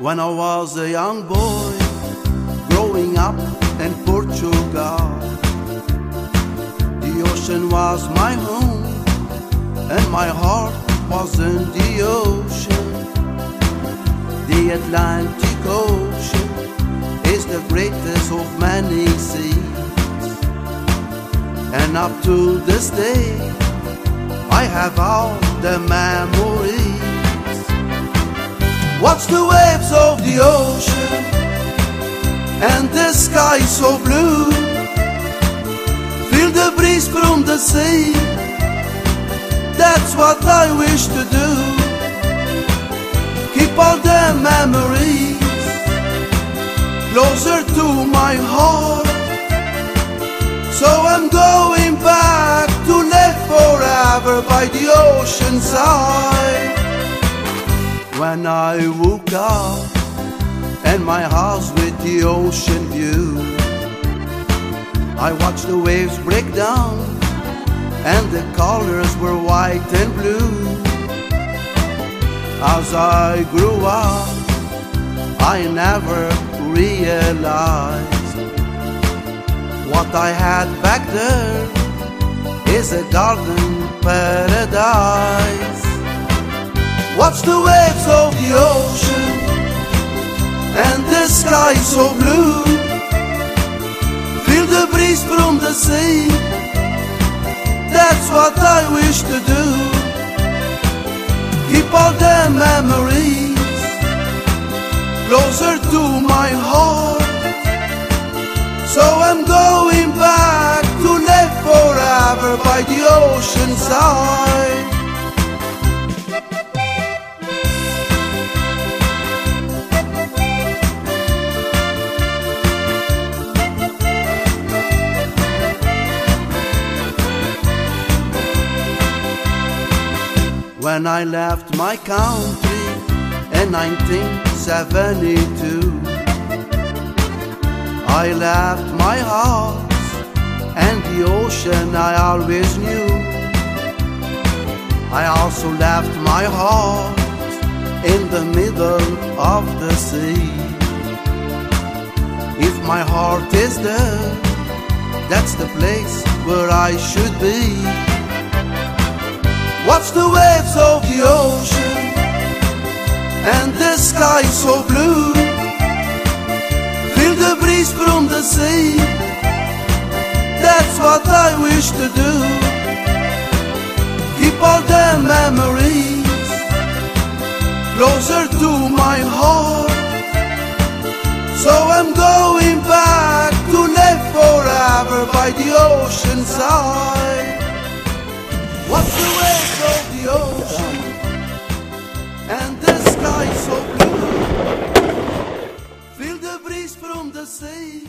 When I was a young boy, growing up in Portugal, the ocean was my home, and my heart was in the ocean. The Atlantic Ocean is the greatest of many seas, and up to this day, I have all the memories. Watch the waves of the ocean and the sky so blue. Feel the breeze from the sea. That's what I wish to do. Keep all the memories closer to my heart. So I'm going back to live forever by the ocean side. When I woke up and my house with the ocean view, I watched the waves break down and the colors were white and blue. As I grew up, I never realized what I had back there is a garden paradise. Watch the waves of the ocean and the sky so blue. Feel the breeze from the sea. That's what I wish to do. Keep all the memories closer to my heart. So I'm going back to live forever by the ocean side. When I left my country in 1972, I left my house and the ocean I always knew. I also left my heart in the middle of the sea. If my heart is there, that's the place where I should be. Watch the waves of the ocean and the sky so blue. Feel the breeze from the sea. That's what I wish to do. Keep all the memories closer to my heart. So I'm going back to live forever by the ocean side. from the sea.